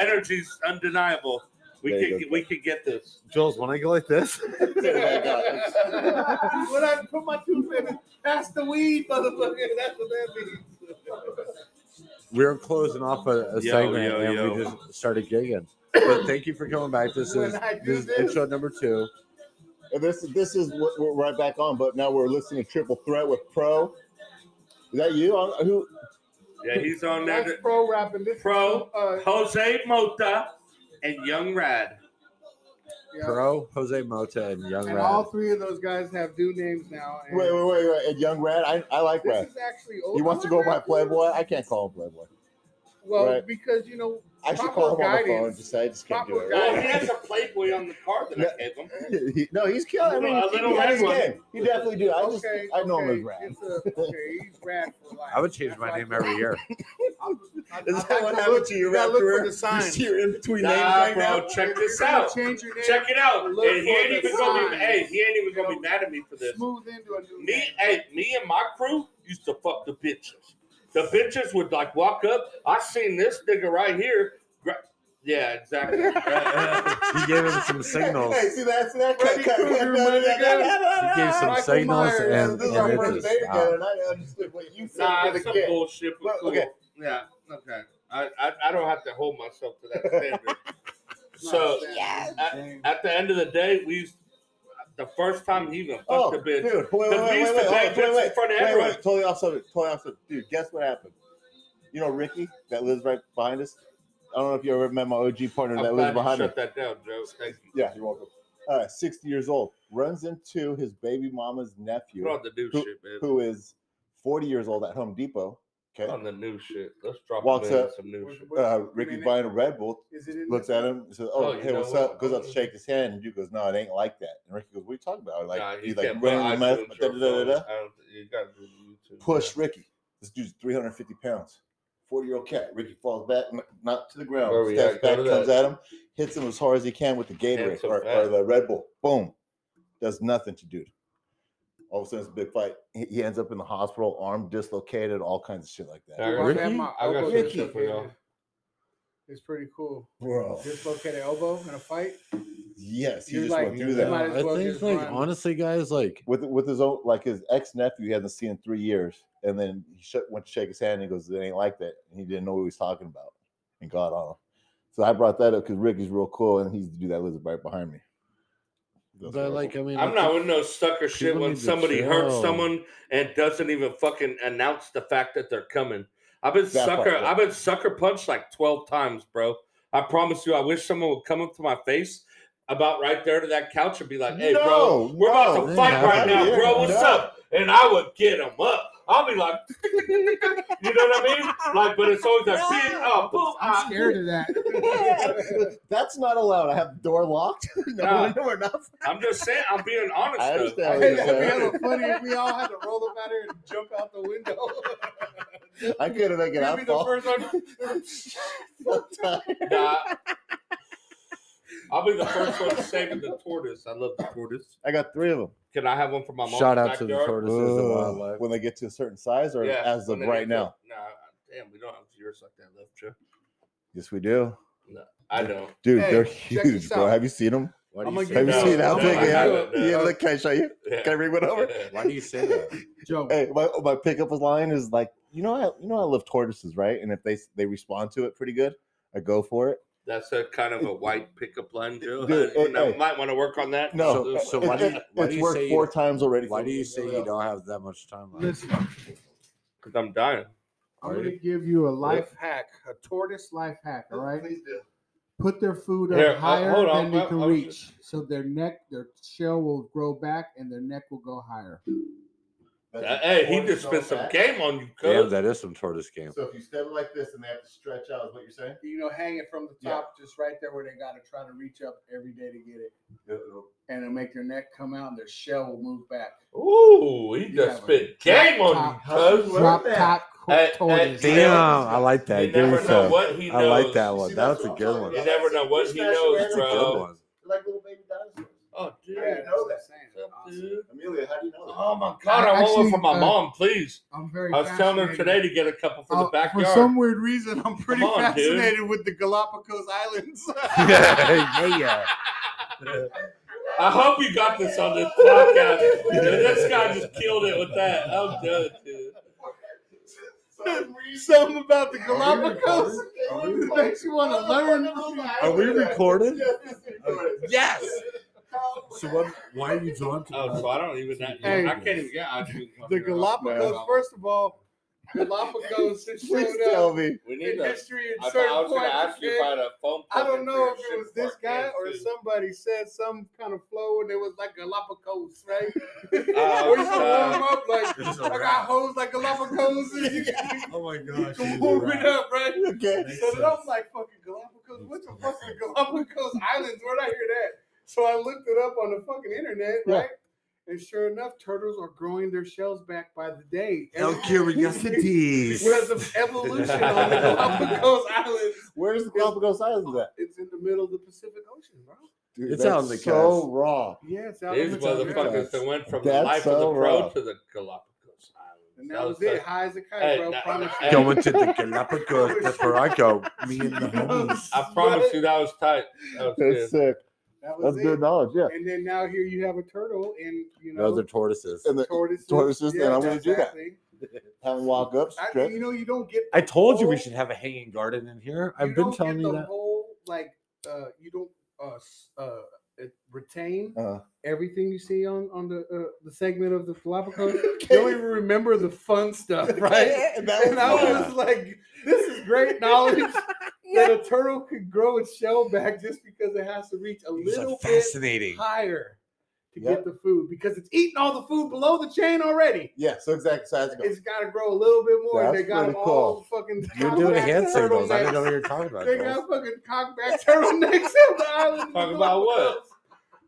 left. energy's undeniable. We There you could go. we could get this. Jules, when I go like this, when I put my two fingers past the weed, motherfucker, that's what that means. we were closing off a, a Yo, segment yo, and yo. we just started gigging. But thank you for coming back. This When is I do this is this- intro number two. And this this is what we're right back on, but now we're listening to Triple Threat with Pro. Is that you? Uh, Who? Yeah, he's on there. That's pro rapping. This is Pro, uh, Jose Mota and Young Rad. yeah. Pro, Jose Mota, and Young And Rad. all three of those guys have new names now. and Wait, wait, wait, wait. And Young Rad, I, I like This Rad. is actually old. He wants to go by Playboy. I can't call him Playboy. Well, Right. because you know, I should call him on the phone. guidance. Just say I just can't do Proper it. Well, he has a Playboy on the card that I gave him. He- no, he's killing. I mean, A little he his one. game. He definitely do. I just, okay, I know okay, him as Rad. A, okay, he's rad for life. I would change That's my name every year. I- Is I that like what happened to your you gotta rap look career? for the sign. You see your in between names Nah, right bro, now? check this out. Change your name. Check it out. And he ain't even gonna be hey, he ain't even gonna be mad at me for this. Smooth into a new Me, hey, me and my crew used to fuck the bitches. The bitches would like walk up. I seen this nigga right here. Yeah, exactly. he gave him some signals. Hey, see that? See that? Cut, cut, cut, cut, cut, cut, cut, He gave some Michael signals Myers, and, This is and our first just day together, and I understood what you said. nah, to the some kid. bullshit. But Well, cool. okay. Yeah, okay. I, I I don't have to hold myself to that standard. so Dang. at the end of the day, we used the first time he even fucked Oh, the bitch. dude, wait, wait, we wait, wait, wait, wait, bitches wait, in front of wait, everyone. wait, totally off subject, totally off subject. Dude, guess what happened? You know Ricky that lives right behind us? I don't know if you ever met my OG partner I'm that lives behind shut us. that down, Joe. Thank you. Yeah, you're welcome. Uh, 60 years old, runs into his baby mama's nephew, Put on the new Who- shit, man. who is 40 years old at Home Depot. Put Okay. on the new shit. Let's drop Walks him in up. some new shit. Uh, Ricky buying a Red Bull, Is it in looks at him, and says, "Oh, Oh, you hey, know what's what? up?" Goes up to shake his hand, and Dude goes, "No, it ain't like that." And Ricky goes, "What are you talking about?" Like Nah, you he's like can't put running the meth, iTunes da, or da, da, da, da. I don't. You gotta do YouTube. push Ricky. This dude's 350 pounds, 40 year old cat. Ricky falls back, n- not to the ground. Where we steps at? Go back, to comes that. at him, hits him as hard as he can with the Gatorade Handsome or, fat. or the Red Bull. Boom. Does nothing to dude. All of a sudden, it's a big fight. He, he ends up in the hospital, arm dislocated, all kinds of shit like that. I got, Ricky? had I got elbow some shit for y'all. It's pretty cool. Bro. Dislocated elbow in a fight. Yes, he You're just like- went through might that. as I well think, just like, run. honestly, guys, like, With with his own, like his ex nephew, he hasn't seen in three years. And then he sh- went to shake his hand and he goes, It ain't like that. And he didn't know what he was talking about. And got on him. So I brought that up because Ricky's real cool and he's to do that lives right behind me. That's but what I- like, I mean, I'm not think- with no sucker shit when somebody hurts someone and doesn't even fucking announce the fact that they're coming. I've been That sucker. part. I've been sucker punched like twelve times, bro. I promise you. I wish someone would come up to my face about right there to that couch and be like, "Hey, bro, we're about to fight right now, bro. What's no. up?" And I would get them up. I'll be like, you know what I mean? Like, but it's always like, "Beat up, boom, I'm ah." scared of that. That's not allowed. I have the door locked. no, Nah. no, we're not. I'm just saying. I'm being honest. I understand. Hey, what it'd be you're saying. funny if we all had to roll up out here and jump out the window. I couldn't make it out. be the Paul. first one. Nah. I'll be the first one saving the tortoise. I love the tortoise. I got three of them. Can I have one for my mom? shout out to the backyard? tortoises and Ugh, wildlife. when they get to a certain size, or Yeah, as of right get to- now. Nah, damn, we don't have yours like that left, Joe. Yes, we do, No, I don't. dude. Hey, they're huge, bro. out. Have you seen them? Why do you say Have you No, that? seen how big they are? Yeah, look, can I show you? Yeah. Can I bring one over? Why do you say that? Joe, Hey, my, my pickup line is like, you know, I, you know, I love tortoises, right? And if they they respond to it pretty good, I go for it. That's a kind of a white pickup line, Joe. Dude, I, hey, I hey. might want to work on that. No, So- so it- do you- it- why it's do you worked say four you- times already. Why do you say you don't have that much time left? listen. because I'm dying. I'm gonna give you a life hack, a tortoise life hack. All right. Please do. Put their food up Here, higher hold on, than they I- can I was reach, so their neck, their shell will grow back, and their neck will go higher. That's Uh, hey, he just spent some back. game on you, Damn, cuz. that is some tortoise game. So if you step it like this and they have to stretch out, is what you're saying? You know, hang it from the Yeah. top, just right there where they got to try to reach up every day to get it, and it'll make their neck come out, and their shell will move back. Ooh, he You just have a spit game on you, cuz. Drop top co- Hey, hey, tortoise. damn. Damn, I like that. You Give never know what he knows. I like that one. That that's was a good one. You never know what he knows, bro. Like little baby dinosaurs. Oh, dude. I didn't know that. Something dude. Amelia, how do you know that? Oh my God, I want one Actually, for my uh, mom, please. I'm very. I was telling her today to get a couple for Uh, the backyard. For some weird reason, I'm pretty on, dude. fascinated with the Galapagos Islands. yeah, yeah. I hope you got this on this podcast. Dude, this guy just killed it with that. I'm done, dude. Something about the Galapagos Are that makes you want to learn. Are we recorded? Yes. So what? Why are you drawn to? Oh, so I don't even. Hey. I can't even get. I The Galapagos, first of all, Galapagos has Please showed tell up me. We need in to. history I, certain I was going to ask you if I okay? had a phone. I don't know if it was this guy or to. somebody said some kind of flow and it was like Galapagos, right? Or you uh, warm up like This is a I got wrap. hose like Galapagos and you can Oh my gosh. you can warm it up, right? Okay. So then I'm like, fucking Galapagos? What the fuck is Galapagos Islands? Where'd I hear that? So I looked it up on the fucking internet, Yeah. right? And sure enough, turtles are growing their shells back by the day. El curiosities. Because of evolution on the Galapagos Islands. Where's the Galapagos Islands at? It's in the middle of the Pacific Ocean, bro. Dude, It's that's out on the so coast. raw. Yeah, it's out These in the motherfuckers that went from the life so of the pro raw. to the Galapagos Islands. And That that was was it. High as a kite, Hey, bro. now- Promise hey. you. Going to the Galapagos. That's where I go. Me and the homies. I promise you that was tight. That was That's good. sick. That was That's it. good knowledge. Yeah. And then now here you have a turtle, and you know Those are tortoises. And the, tortoises. tortoises, and I'm gonna do that. exactly. have them walk up, I, you know, you don't get. I told you we should have a hanging garden in here. I've been don't telling get you the that. Whole like, uh, you don't uh, uh, uh, retain Uh, everything you see on on the uh, the segment of the Galapagos. You don't even remember the fun stuff, right? And that was And I fun. was like, this is great knowledge that a turtle could grow its shell back just because it has to reach a These are little bit higher to Yep. get the food because it's eating all the food below the chain already. Yeah, so exactly. So that's It's got to grow a little bit more. and they got them pretty all cool. fucking. You're doing cockback hand signals. I didn't know what you're talking about. They Joel. got fucking cockback turtlenecks on the island. Talk about what?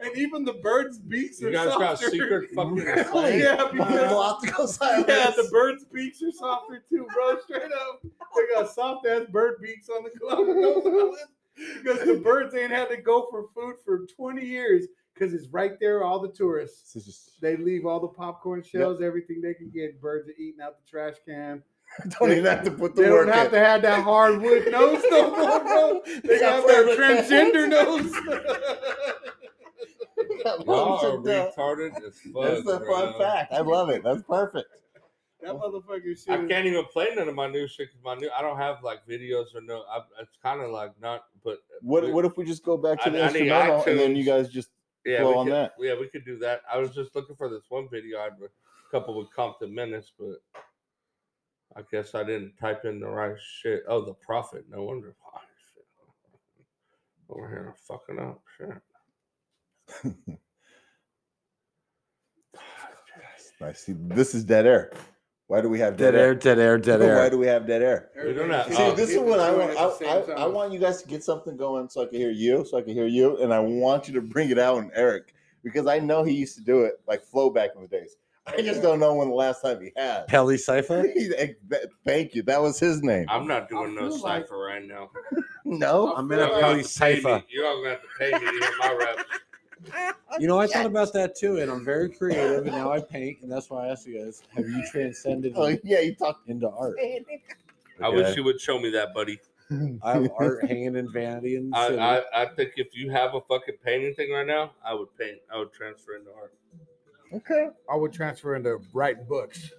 And even the birds' beaks are soft. You are guys got softer. secret fucking. Really? yeah, because Galapagos Islands. yeah, the birds' beaks are softer too, bro. Straight up, they got soft ass bird beaks on the Galapagos Island because the birds ain't had to go for food for 20 years because it's right there. All the tourists just- they leave all the popcorn shells, everything they can get. Birds are eating out the trash can. don't even have to put the They work They don't have in. to have that hardwood nose no more, bro. They got that transgender nose. That Y'all are down. retarded as fuck. That's the fun bro. fact. I love it. That's perfect. that motherfucker shit. I can't even play none of my new shit 'cause my new. I don't have like videos or no. I, it's kind of like not. But What we- What if we just go back to I- the I need instrumental and then you guys just yeah, flow we on could, that? Yeah, we could do that. I was just looking for this one video. I had a couple with Compton Menace, but I guess I didn't type in the right shit. Oh, the Prophet. No wonder. Oh, shit. Over here fucking up. Shit. I see. This is dead air. Why do we have Dead air, dead air, dead air. Why air. do we have dead air? We don't have- See, this is People what I want. I, at the same I, I want you guys to get something going so I can hear you, so I can hear you, and I want you to bring it out in Eric because I know he used to do it like flow back in the days. I just don't know when the last time he had. Pelly Cypher? He- eh, that- Thank you. That was his name. I'm not doing no feel like- cipher right now. No, I'm I in a Pelly gonna have to Cypher. You're all gonna have to pay me to hear my rap. You know, I thought about that too, and I'm very creative, and now I paint, and that's why I asked you guys: Have you transcended Oh yeah, you talked. into art? I wish you would show me that, buddy. I have art hanging in vanity in the I. I, I think if you have a fucking painting thing right now, I would paint. I would transfer into art. Okay. I would transfer into writing books.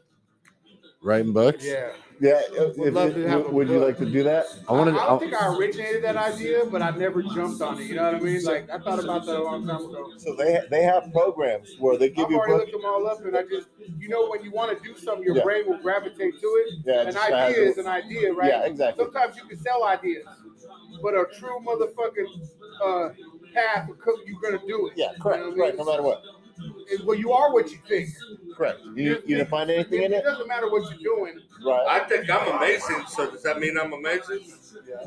Writing books. Yeah. Yeah. If, Would if- love to have would you book. like to do that? I wanted. I, I I, don't think I originated that idea, but I never jumped on it. You know what I mean? Like I thought about that a long time ago. So they they have programs where they give I've you a already book. looked them all up, and I just, you know, when you want to do something, your Yeah. brain will gravitate to it. Yeah, An just has idea a- is an idea, right? Yeah, exactly. Sometimes you can sell ideas, but a true motherfucking uh, path, will come- you're gonna do it. Yeah, correct. You know what I mean? Right. No matter what. And- Well, you are what you think. Correct. You, you didn't find anything in It it? doesn't matter what you're doing. Right. I think I'm amazing. So does that mean I'm amazing?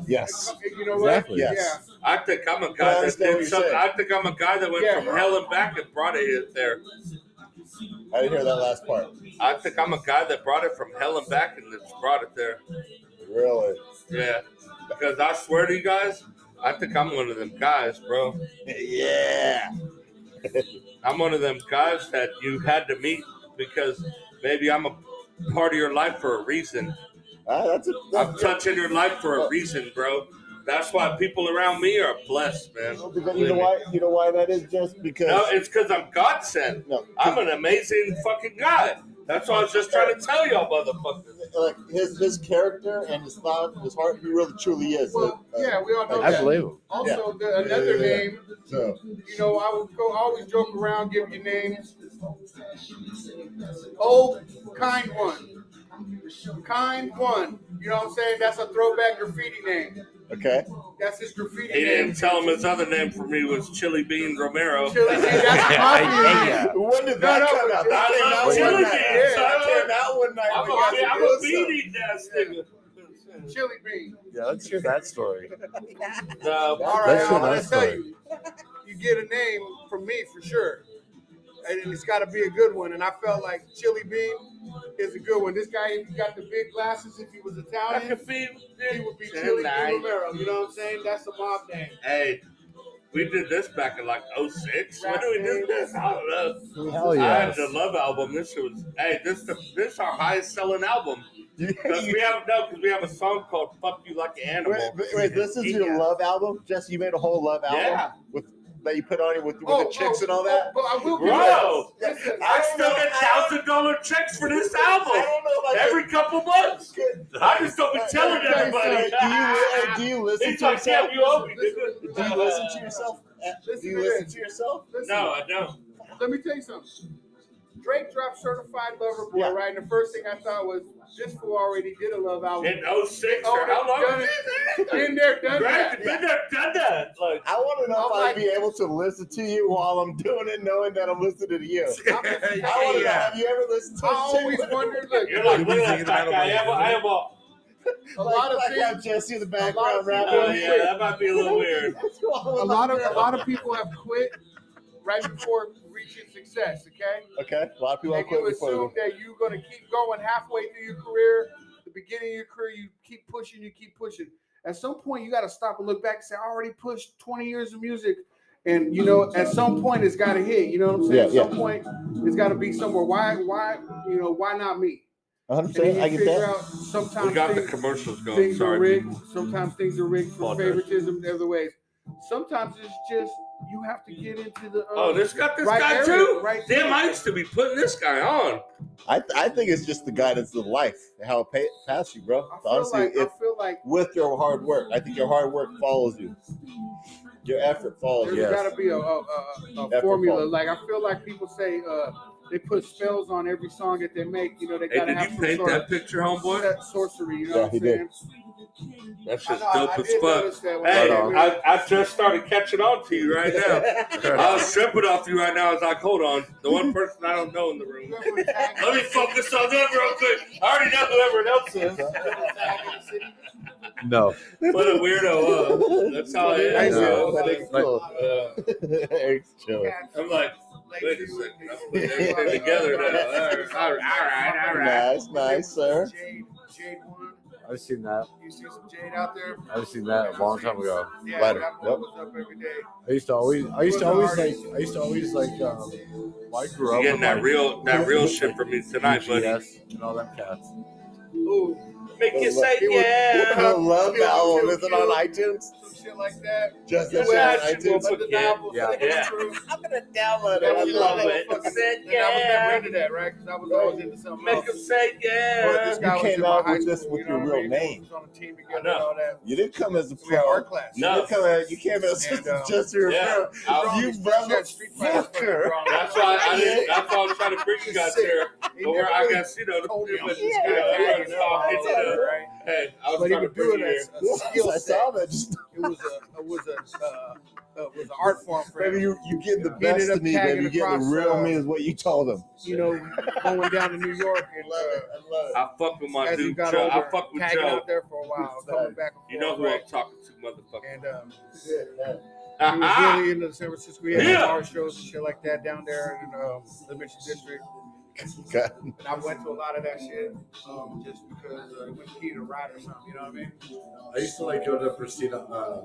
Yes. You know what? Exactly. Yes. I think I'm a I guy that did something. I think I'm a guy that went Yeah. from hell and back and brought it there. I didn't hear that last part. I think I'm a guy that brought it from hell and back and just brought it there. Really? Yeah, because I swear to you guys, I think I'm one of them guys, bro. Yeah. I'm one of them guys that you had to meet because maybe I'm a part of your life for a reason. Ah, that's a, I'm that's, touching your life for a reason, bro. That's why people around me are blessed, man. you know why? You know why that is just because. No, it's because I'm God sent. no, I'm an amazing fucking guy. That's what I was just trying to tell y'all, motherfuckers. like his his character and his thought, and his heart, he really truly is. Well, Uh, yeah, we all know I that. believe him. Also, the, another Yeah, yeah, yeah. name, So you know, I would go I always joke around, give you names. Oh, kind one. Kind one. You know what I'm saying? That's a throwback graffiti name. okay, That's his graffiti He name. didn't tell him his other name for me was Chili Bean Romero. Chili Bean, that's a mafia name. when did No, that come out? but- That I came love out chili one night. beans, That came out one night. I'm We a, got to I'm a something. bean eating ass nigga. Chili Bean. Yeah, let's hear that story. No, All right, I'm gonna tell you, you get a name from me for sure, and it's got to be a good one. And I felt like Chili Bean is a good one. This guy, if he got the big glasses, if he was Italian, could he would be Chili Bean Romero. You know what I'm saying? That's the mob name. Hey, we did this back in like 06. When did we do this? I don't know. Hell I had the Love album. This was. Hey, this the this our highest selling album. Because we have no, because we have a song called "Fuck You Like an Animal." Wait, wait, wait, this is your love album? Jesse, you made a whole love album Yeah. with that you put on it with, with Oh, the chicks oh, and all that? oh, But I will give Bro. Listen, I still get thousand dollar checks for this I album don't know if every couple months. I just don't be telling Hey, everybody. Do you, do you listen He's to like, yourself? You owe me, Do you listen to yourself? Uh, Listen Do you listen to yourself? listen, No, I don't. let me tell you something. Drake dropped Certified Lover Boy, Yeah. right? And the first thing I thought was, this fool already did a love album. In 06 Oh, or how long? done has it. it Been there, done that. Right? You never done that. Like, I want to know I'm if like- I'd be able to listen to you while I'm doing it, knowing that I'm listening to you. I want to know, yeah. have you ever listened to I a chick always with- wondered, look, You're like, You've look at that guy. I it have, a- I have a. a like, lot of like things. have Jesse in the background of rapping. Oh yeah, that might be a little weird. a lot of a lot of people have quit right before reaching success. Okay, Okay, a lot of people and have quit you before. assume that you're gonna keep going halfway through your career. The beginning of your career, you keep pushing, you keep pushing. At some point, you got to stop and look back and say, "I already pushed 20 years of music." And you know, at some point, it's got to hit. You know what I'm saying? Yeah, at yeah. some point, it's got to be somewhere. Why? Why? You know, why not me? 100%. And then you I get that. out sometimes We got the commercials going. things are Sorry. rigged. Sometimes things are rigged for Apologize. favoritism in other ways. Sometimes it's just you have to get into the. Uh, Oh, this got this right guy area, too. right Damn, there. I used to be putting this guy on. I, I think it's just the guidance of life, how it pay, passed you, bro. I feel Honestly, like if I feel like with your hard work, I think your hard work follows you. Your effort follows there's you. Yes. got to be a, a, a, a formula. follows. Like I feel like people say uh, they put spells on every song that they make. You know, they got to did have you some paint sort that of picture, homeboy? set sorcery. You know Yeah, what he I'm did. Saying? That's just know, dope I, I as fuck. notice that when Hey, I. I, I just started catching on to you right now. I'll strip it off you right now. As like, hold on, the one person I don't know in the room. Let me focus on them real quick. I already know who everyone else is. remember Tag in the City? No. What a weirdo. Uh, that's how I Hey, am. so, uh, cool. uh, Eric's chilling. I'm like, wait a second. I'm putting everything together now. All right, all right, all right. Nice, nice, sir. Jade, Jade one. I've seen that. You see some Jade out there? I've seen that a long time ago. Yeah, Lighter. that Yep. was up every day. I used to always, I used to always like, I used to always like, um, well, I grew up getting that like, real, that real shit from me tonight, buddy. UGS and all them cats. Ooh, Make you say It was- yeah. I love Feel- album. feel Is it on iTunes? Some shit like that. Just Yeah, that shit that on shit iTunes. will put- Undeniable, yeah, Second yeah. Truth. I'm gonna download it. I was love like it. fucking- Said and I was yeah. never into that, right? Because I was always into something Make else. him say But this guy You was came out with this with you your know what real mean? name. We was on a team I together know. and all that. You didn't come as a pro. art class. No. You come as you came as And, um, just your yeah. pro. I- You Got Street Fighter motherfucker. That's why I didn't. That's why I was trying to bring you guys here. He But we're, never I guess you know, the, told me it was, I'm you know, gonna everyone's tag, you know, talking, all you know. that, right? Hey, I was But he trying to would bring do it as a skill I set. saw that. Just It was a, it was a, uh, uh, was an art form for baby, him. you you getting the He ended best up of me, tagging baby. You getting the across, real uh, me is what you told him. You know, going down to New York and I love it. uh, I love it. I fuck with my as he dude got Joe. older, I fuck with tagging Joe. out there for a while, coming back and forth. You know who I'm right? talking to, motherfucker. And um, Yeah, he was really into San Francisco. We had Yeah. bar shows and shit like that down there in um, the Mission District. God. And I went to a lot of that shit um, just because uh, when you need a ride or something, you know what I mean? I used to like go to Precita, uh,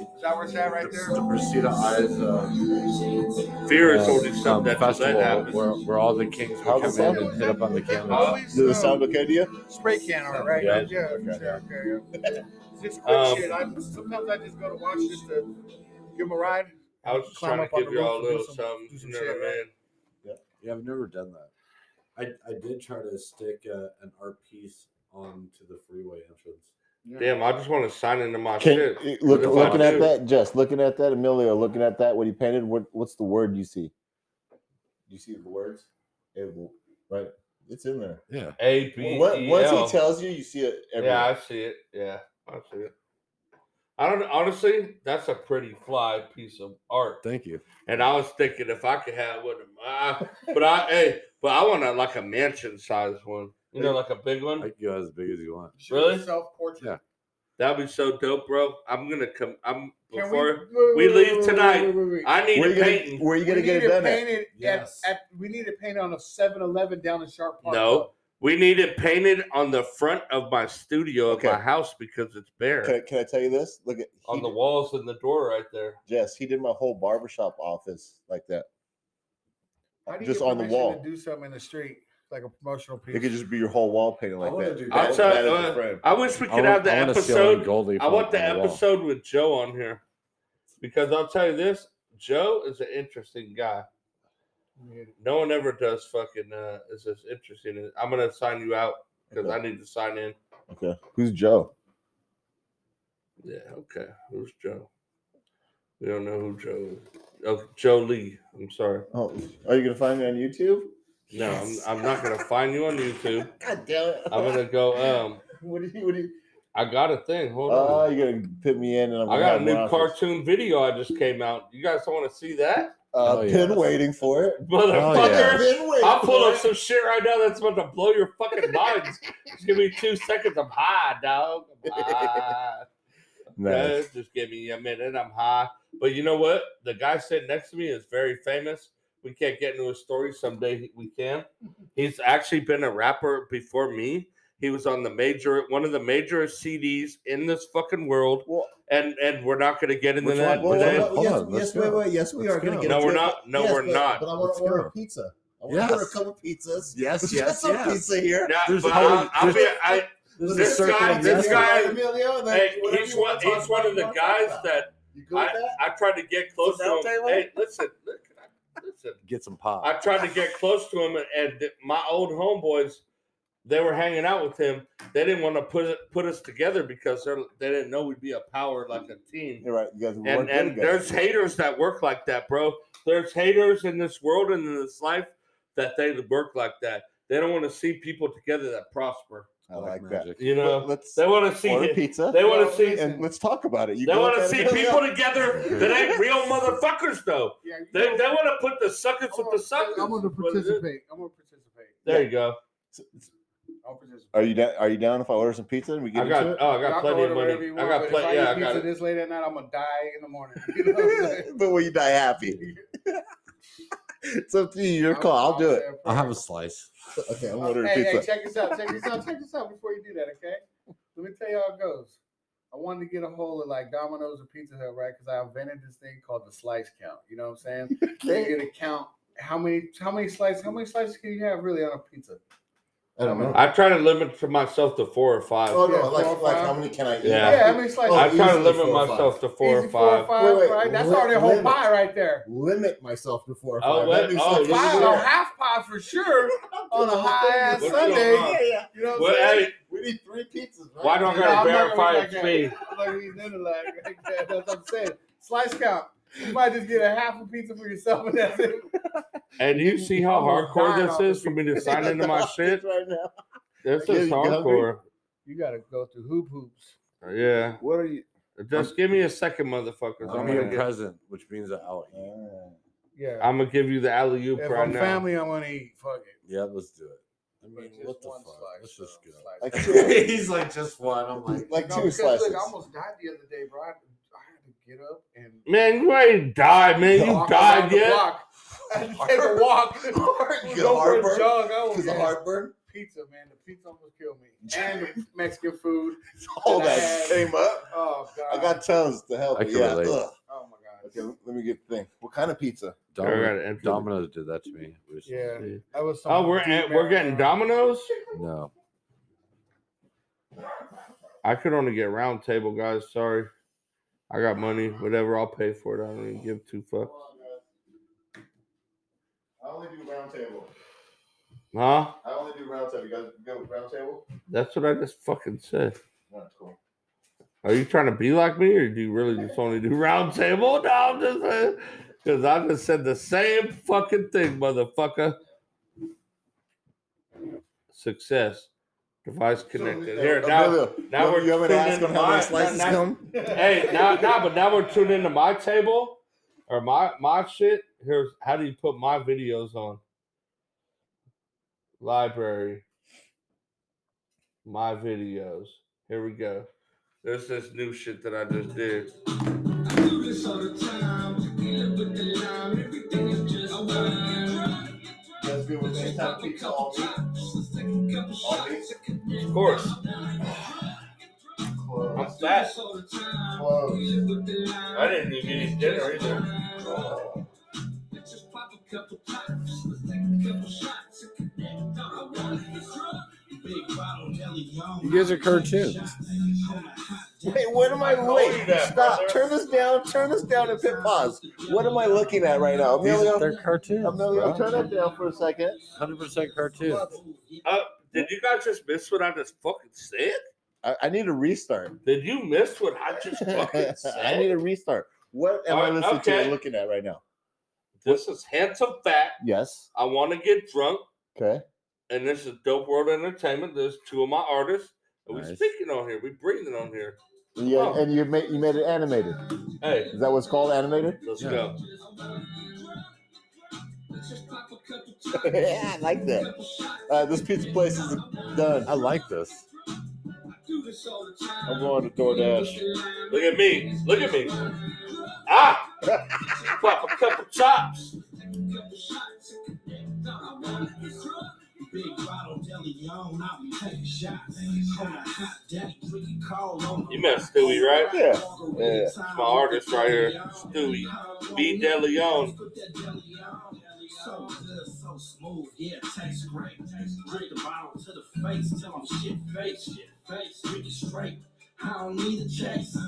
Is that where it's at right there? the Precita Eyes uh, Fear is uh, only um, something that festival that where, where all the kings would come in and hit up on the cameras. Always, Does it um, sound okay to spray can on it, right? Yeah. Yeah, Okay. sure, okay, yeah. Just quick Um, shit. I, sometimes I just go to watch just to give them a ride. I was just trying to give y'all a roof and do little some- something. do You some know shit, what I mean? Yeah, I've never done that. I, I did try to stick uh, an art piece onto the freeway entrance. Damn, I just want to sign into my Can, shit. eh, look, What if I looking at do? that, Jess, looking at that, Emilio, looking at that, what he painted, what, what's the word you see? Do you see the words? It will- right, it's in there. Yeah. A B Well, once he L. tells you, you see it. Everywhere. Yeah, I see it. Yeah, I see it. I don't honestly. That's a pretty fly piece of art. Thank you. And I was thinking if I could have one of my, but I hey, but I want a like a mansion size one. You know, like a big I one. can go as big as you want. Really? Self portrait. Yeah. That'd be so dope, bro. I'm gonna come. I'm Can before wait, we wait, leave tonight, wait, wait, wait. I need where a you gonna, painting. where you gonna we get need it done at? painted Yes. at, at, we need it painted on a 7-Eleven down in Sharp Park. No. We need it painted on the front of my studio Okay. of my house because it's bare Can I, can I tell you this? Look at on the did- walls and the door right there. Jess. He did my whole barbershop office like that. How do you just get on the permission wall. To do something in the street like a promotional piece. It could just be your whole wall painted like wanna that. do That- that. I'll tell that you, uh. I wish we could want- have the I want a ceiling episode. Goldie I want the on wall. episode with Joe on here because I'll tell you this: Joe is an interesting guy. No one ever does fucking uh, is this interesting. I'm gonna sign you out because Okay. I need to sign in. Okay. Who's Joe? Yeah, okay. Who's Joe? We don't know who Joe is. Oh, Joe Lee. I'm sorry. Oh, are you gonna find me on YouTube? No, I'm, I'm not gonna find you on YouTube. God damn it! I'm gonna go. Um, What do you? What do you? I got a thing. Hold Oh, on. you're gonna put me in, and I'm I got a new more cartoon video I just came out. You guys don't want to see that, Uh, Oh, pin yes. waiting for it. motherfucker? yeah. I'll pull up it. some shit right now that's about to blow your fucking minds. Just give me two seconds. I'm high, dog. I'm high. Nice. Yeah, just give me a minute. I'm high. But you know what? The guy sitting next to me is very famous. We can't get into his story. Someday we can. He's actually been a rapper before me. He was on the major, one of the major CDs in this fucking world, Well, and and we're not going to get into that one? well, today. Hold yes, on, let's yes, wait, wait, yes, we Let's are gonna get No, into we're it, not. No, yes, we're but- not. But I want to order go. a pizza. I want to order a Yes. couple pizzas. Yes, Let's yes, get some yes. pizza here. Yeah, There's but I'll, I'll be. I, This This guy- this yes. guy- Emilio, hey, he's one. He's one of the guys talk that You good with I, that? I tried to get close to him. Taylor. Hey, listen, look, listen. Get some pop. I tried to get close to him, and, and my old homeboys, they were hanging out with him. They didn't want to put put us together because they're, they didn't know we'd be a power like a team. You're right. You guys work And good and together. there's haters that work like that, bro. There's haters in this world and in this life that they work like that. They don't want to see people together that prosper. I like that. You know, Let- let's they want to see order pizza. They want Well, to see. and let's talk about it. You They want to see people Emilio? together that ain't real motherfuckers, though. Yeah, They, know, they want to put the suckers I'm with the gonna- suckers. I'm going to What is it? participate. I'm going to participate. There you go. I'll participate. Are you down? Are you down if I order some pizza and we get I got. into Oh, I got can plenty of money. whatever you I got plenty. If I Yeah, eat I pizza got it. this late at night, I'm gonna die in the morning. You know what I'm saying? it? but will you die happy? it's up to you. Your I'm- call. I'll I'm do it. I'll have a slice. Okay, I'm Uh, ordering hey, pizza. hey, check this out. Check this out. Check this out before you do that, okay? Let me tell you how it goes. I wanted to get a hold of like Domino's or Pizza Hut, right? Because I invented this thing called the slice count. You know what I'm saying? Okay. You're gonna count how many how many slices how many slices can you have really on a pizza? I don't know. I try to limit to myself to four or five. Oh Yeah, no! Like, like five. how many can I eat? Yeah. Yeah, how many slices? Oh, I try to limit myself to four Easy or five. Wait, wait, right? That's li- already a whole limit. pie right there. Limit myself to four or Oh, five. what? That means Oh, like you Five, sure? half pie for sure on a high ass Sunday. Yeah, yeah. You know what Well, I'm saying? hey, We need three pizzas. Right? why don't I No, gotta I'm not verify gonna it's be me? like that. I'm not gonna be nothing like like that. That's what I'm saying. Slice count. You might just get a half a pizza for yourself and that's it. And you see how hardcore this is for me to sign into my shit. right now. This Yeah, is hardcore. You gotta go through hoop hoops. Yeah. What are you? Just give me a second, motherfuckers. I'm I'm being gonna get, present, which means that I'll. Uh, Yeah. I'm gonna give you the alley oop if right I'm now. family, I want to eat. Fuck it. Yeah, let's do it. I mean, just what the fuck? Let's just go. slice. like He's like just one. I'm like, like No, two because, slices. Look, I almost died the other day, bro. I, I had to get up and Man, you ain't died, man. You died around the yet? block. I had to take a walk. Heart- Go for a heartburn? jog. I Because was of heartburn? pizza, man. The pizza almost killed me. And the Mexican food. All And that had- came up. Oh god. I got tons to help. I but can yeah. relate. ugh. Oh my god. Okay, let me get the thing. What kind of pizza? I Domino, gotta enter the- Domino's did that to me. It was- Yeah. That was. some Oh, we're at, we're getting. Domino's. No. I could only get round table, guys. Sorry. I got money. Whatever, I'll pay for it. I don't even give two fucks. I only do round table. Huh? I only do round table. You guys go round table? That's what I just fucking said. That's cool. Are you trying to be like me, or do you really just only do round table? No, I'm just saying. Because I just said the same fucking thing, motherfucker. Success. Device connected. Here, uh, now, Emilio, now you, we're you want tuning ask in how my- many slices now- come? hey, now, now, but now we're tuning into my table or my my shit. Here's how do you put my videos on? Library. My videos. Here we go. There's this new shit that I just did. You guys good with any type of pizza all meat? All meat? Of course. I'm Close. fat. Close. I didn't even eat dinner either. Oh. You guys are cartoons. Wait, what am I? Wait, stop. Turn this down. Turn this down and hit pause. What am I looking at right now? These, Emilio, they're cartoons. Emilio, turn that down for a second. Hundred percent cartoons. Uh, did you guys just miss what I just fucking said? I, I need a restart. Did you miss what I just fucking said? I need a restart. What am I Alright, listening to and looking at right now? This is handsome fat. Yes. I want to get drunk. Okay. and this is Dope World Entertainment. There's two of my artists. And we Nice. speaking on here. We're breathing on here. Yeah, Oh. and you made you made it animated. Hey, Is that what's called animated? let's Yeah. go. yeah, I like that. Uh, this pizza place is done. I like this. I'm going to DoorDash. Look at me. Look at me. Ah! Pop a couple chops. Big on, I'll shots. On a hot day, drinking cold on You met Stewie, right? Yeah. Yeah. That's my artist right here, Stewie B. DeLeon. So good, so smooth, yeah, tastes great. Drink the bottle to the face, tell 'em shit face, shit face, drink it straight. I don't need a chase.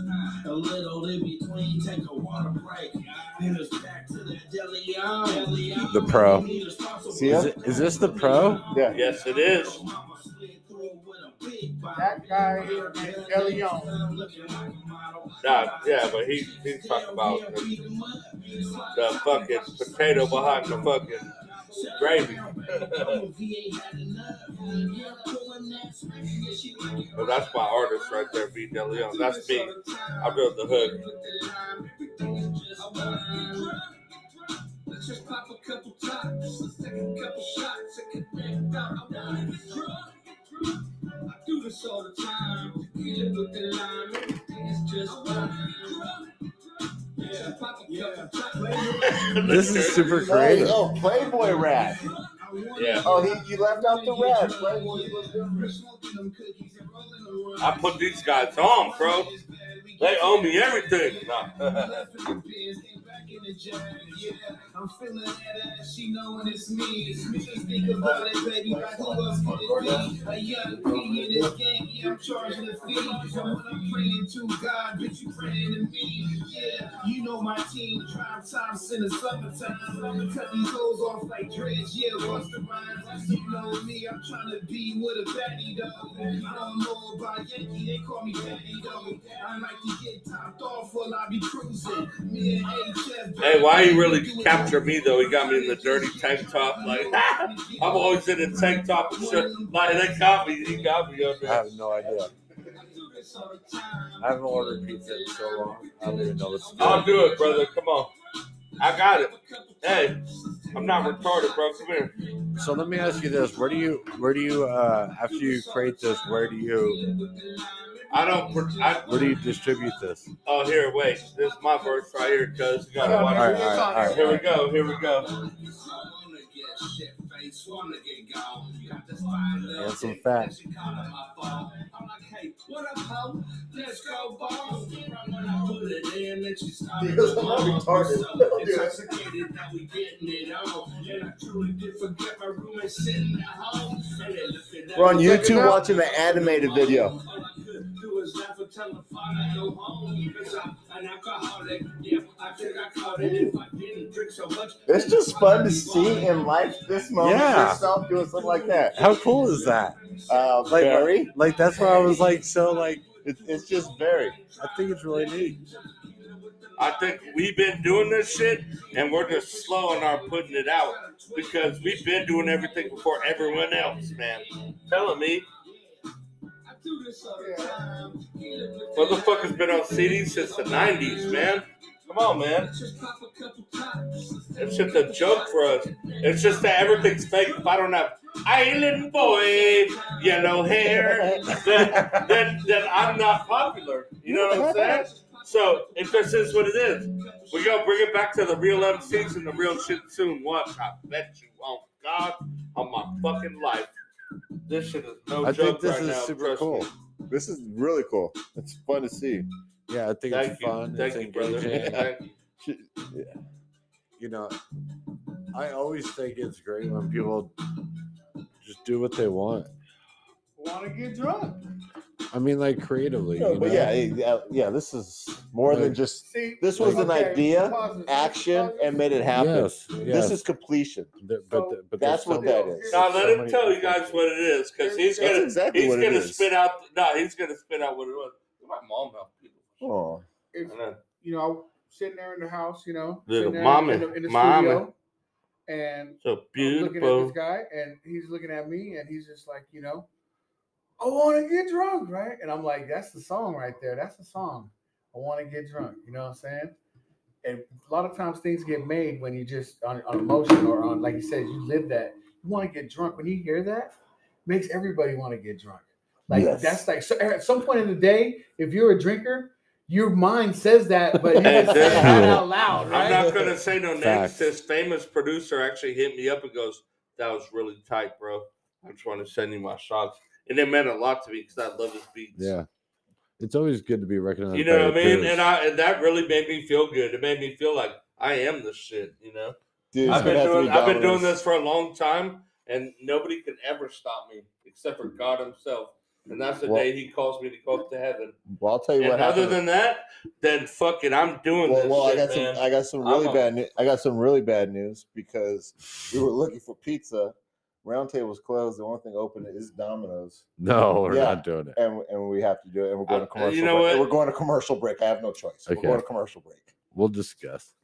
A little in between, take a water break. Then it's back to the deli. The pro. See Is, it, is this the pro? Yeah. Yes, it is. That guy here is DeLeon. Nah, yeah, but he he's talking about the, the fucking potato behind the fucking gravy. But that's my artist right there, B. DeLeon. That's me. I built the hook. Let's just pop a couple tops, let's take a couple shots and connect out. I wanna get drunk. I do this all the time. Tequila with the lime, everything is just fine. Yeah, pop a couple tops. This is super creative. oh, Playboy rap. Yeah. Oh, he, you left out the rap. Playboy. I put these guys on, bro. They owe me everything. Nah. I'm feeling that ass, she knowing it's me. It's me. Think about it, baby. Like who else could it be? A young king in this game, yeah, I'm charging a fee. So when I'm praying to God, bitch, you praying to me. Yeah, you know my team, drive times in the summertime. I'ma cut these hoes off like dreads, yeah, what's the rhymes? You know me, I'm trying to be with a fatty though. I don't know about Yankee, they call me fatty though. I like to get topped off while I be cruising. Me and HF. Hey, why he really captured me though? He got me in the dirty tank top. Like I'm always in a tank top and shit. Like they got me. He got me up I have no idea. I haven't ordered pizza in so long. I don't even know what's I'll do it, brother. Come on. I got it. Hey, I'm not retarded, bro. Come here. So let me ask you this: Where do you, where do you, uh, after you create this, where do you I don't. pr- I, Where do you distribute this? oh, here, wait. This is my verse right here, cuz you gotta watch All it. right, all right, all right. Here we go. Here we go. And some facts. Because I'm not retarded. Don't do it. We're on YouTube watching the animated video. It's just fun to see in life this moment Yeah. yourself doing something like that. How cool is that? Uh, Like- very. Like that's why I was like so like It's, it's just very. I think it's really neat. I think we've been doing this shit and we're just slow in our putting it out because we've been doing everything before everyone else, man. Telling me, motherfuckers been on CDs since the 90s, man. Come on, man. It's just a joke for us. It's just that everything's fake. If I don't have island boy, yellow hair, then, then, then I'm not popular. You know what I'm saying? So it just is what it is. We're gonna bring it back to the real MCs and the real shit soon. Watch, I bet you oh won't. God, on my fucking life. This shit is no I joke think this right is now. super trust cool. me. This is really cool. It's fun to see. Yeah, I think Thank it's you, fun. thank it's you, brother. engaging. Thank you. You know, I always think it's great when people just do what they want. Want to get drunk? I mean, like creatively. No, you but know? yeah, yeah, yeah, this is more than just See, This was an okay, idea, pause action pause and made it happen. Yes, yes. This is completion. Th- but So, but That's there's what so that many- is. Now let so him tell you guys what it is, because he's That's gonna exactly he's gonna spit out. No, he's gonna spit out what it was. My mom helped people. Oh, If, you know, sitting there in the house, you know, Little sitting mama, in the, in the mama. studio, and So I'm looking at this guy, and he's looking at me, and he's just like, you know, I want to get drunk, right? And I'm like, that's the song right there. That's the song. I want to get drunk. You know what I'm saying? And a lot of times things get made when you just on, on emotion or on, like you said, you live that. You want to get drunk. When you hear that, makes everybody want to get drunk. Like Yes. that's like so at some point in the day, if you're a drinker, your mind says that, but you Hey, don't say it out loud, right? I'm not gonna say no names. Facts. This famous producer actually hit me up and goes, "That was really tight, bro. I just want to send you my shots." And it meant a lot to me because I love his beats. Yeah, it's always good to be recognized. You know what I mean? peers. And I and that really made me feel good. It made me feel like I am the shit. You know. dude, I've been gonna have to doing I've been doing this for a long time, and nobody can ever stop me except for God Himself. And that's the Well- day He calls me to go up to heaven. Well, I'll tell you And what other happened. than that, then fuck it, I'm doing well, this well I got man. some. I got some I'm really a- bad. News. I got some really bad news because we were looking for pizza. Round table's closed. The only thing open is Domino's, no, we're Yeah. not doing it. and and we have to do it. And we're going Uh, to commercial. you know break. what? We're going to commercial break. I have no choice. Okay. We're going to commercial break. We'll discuss.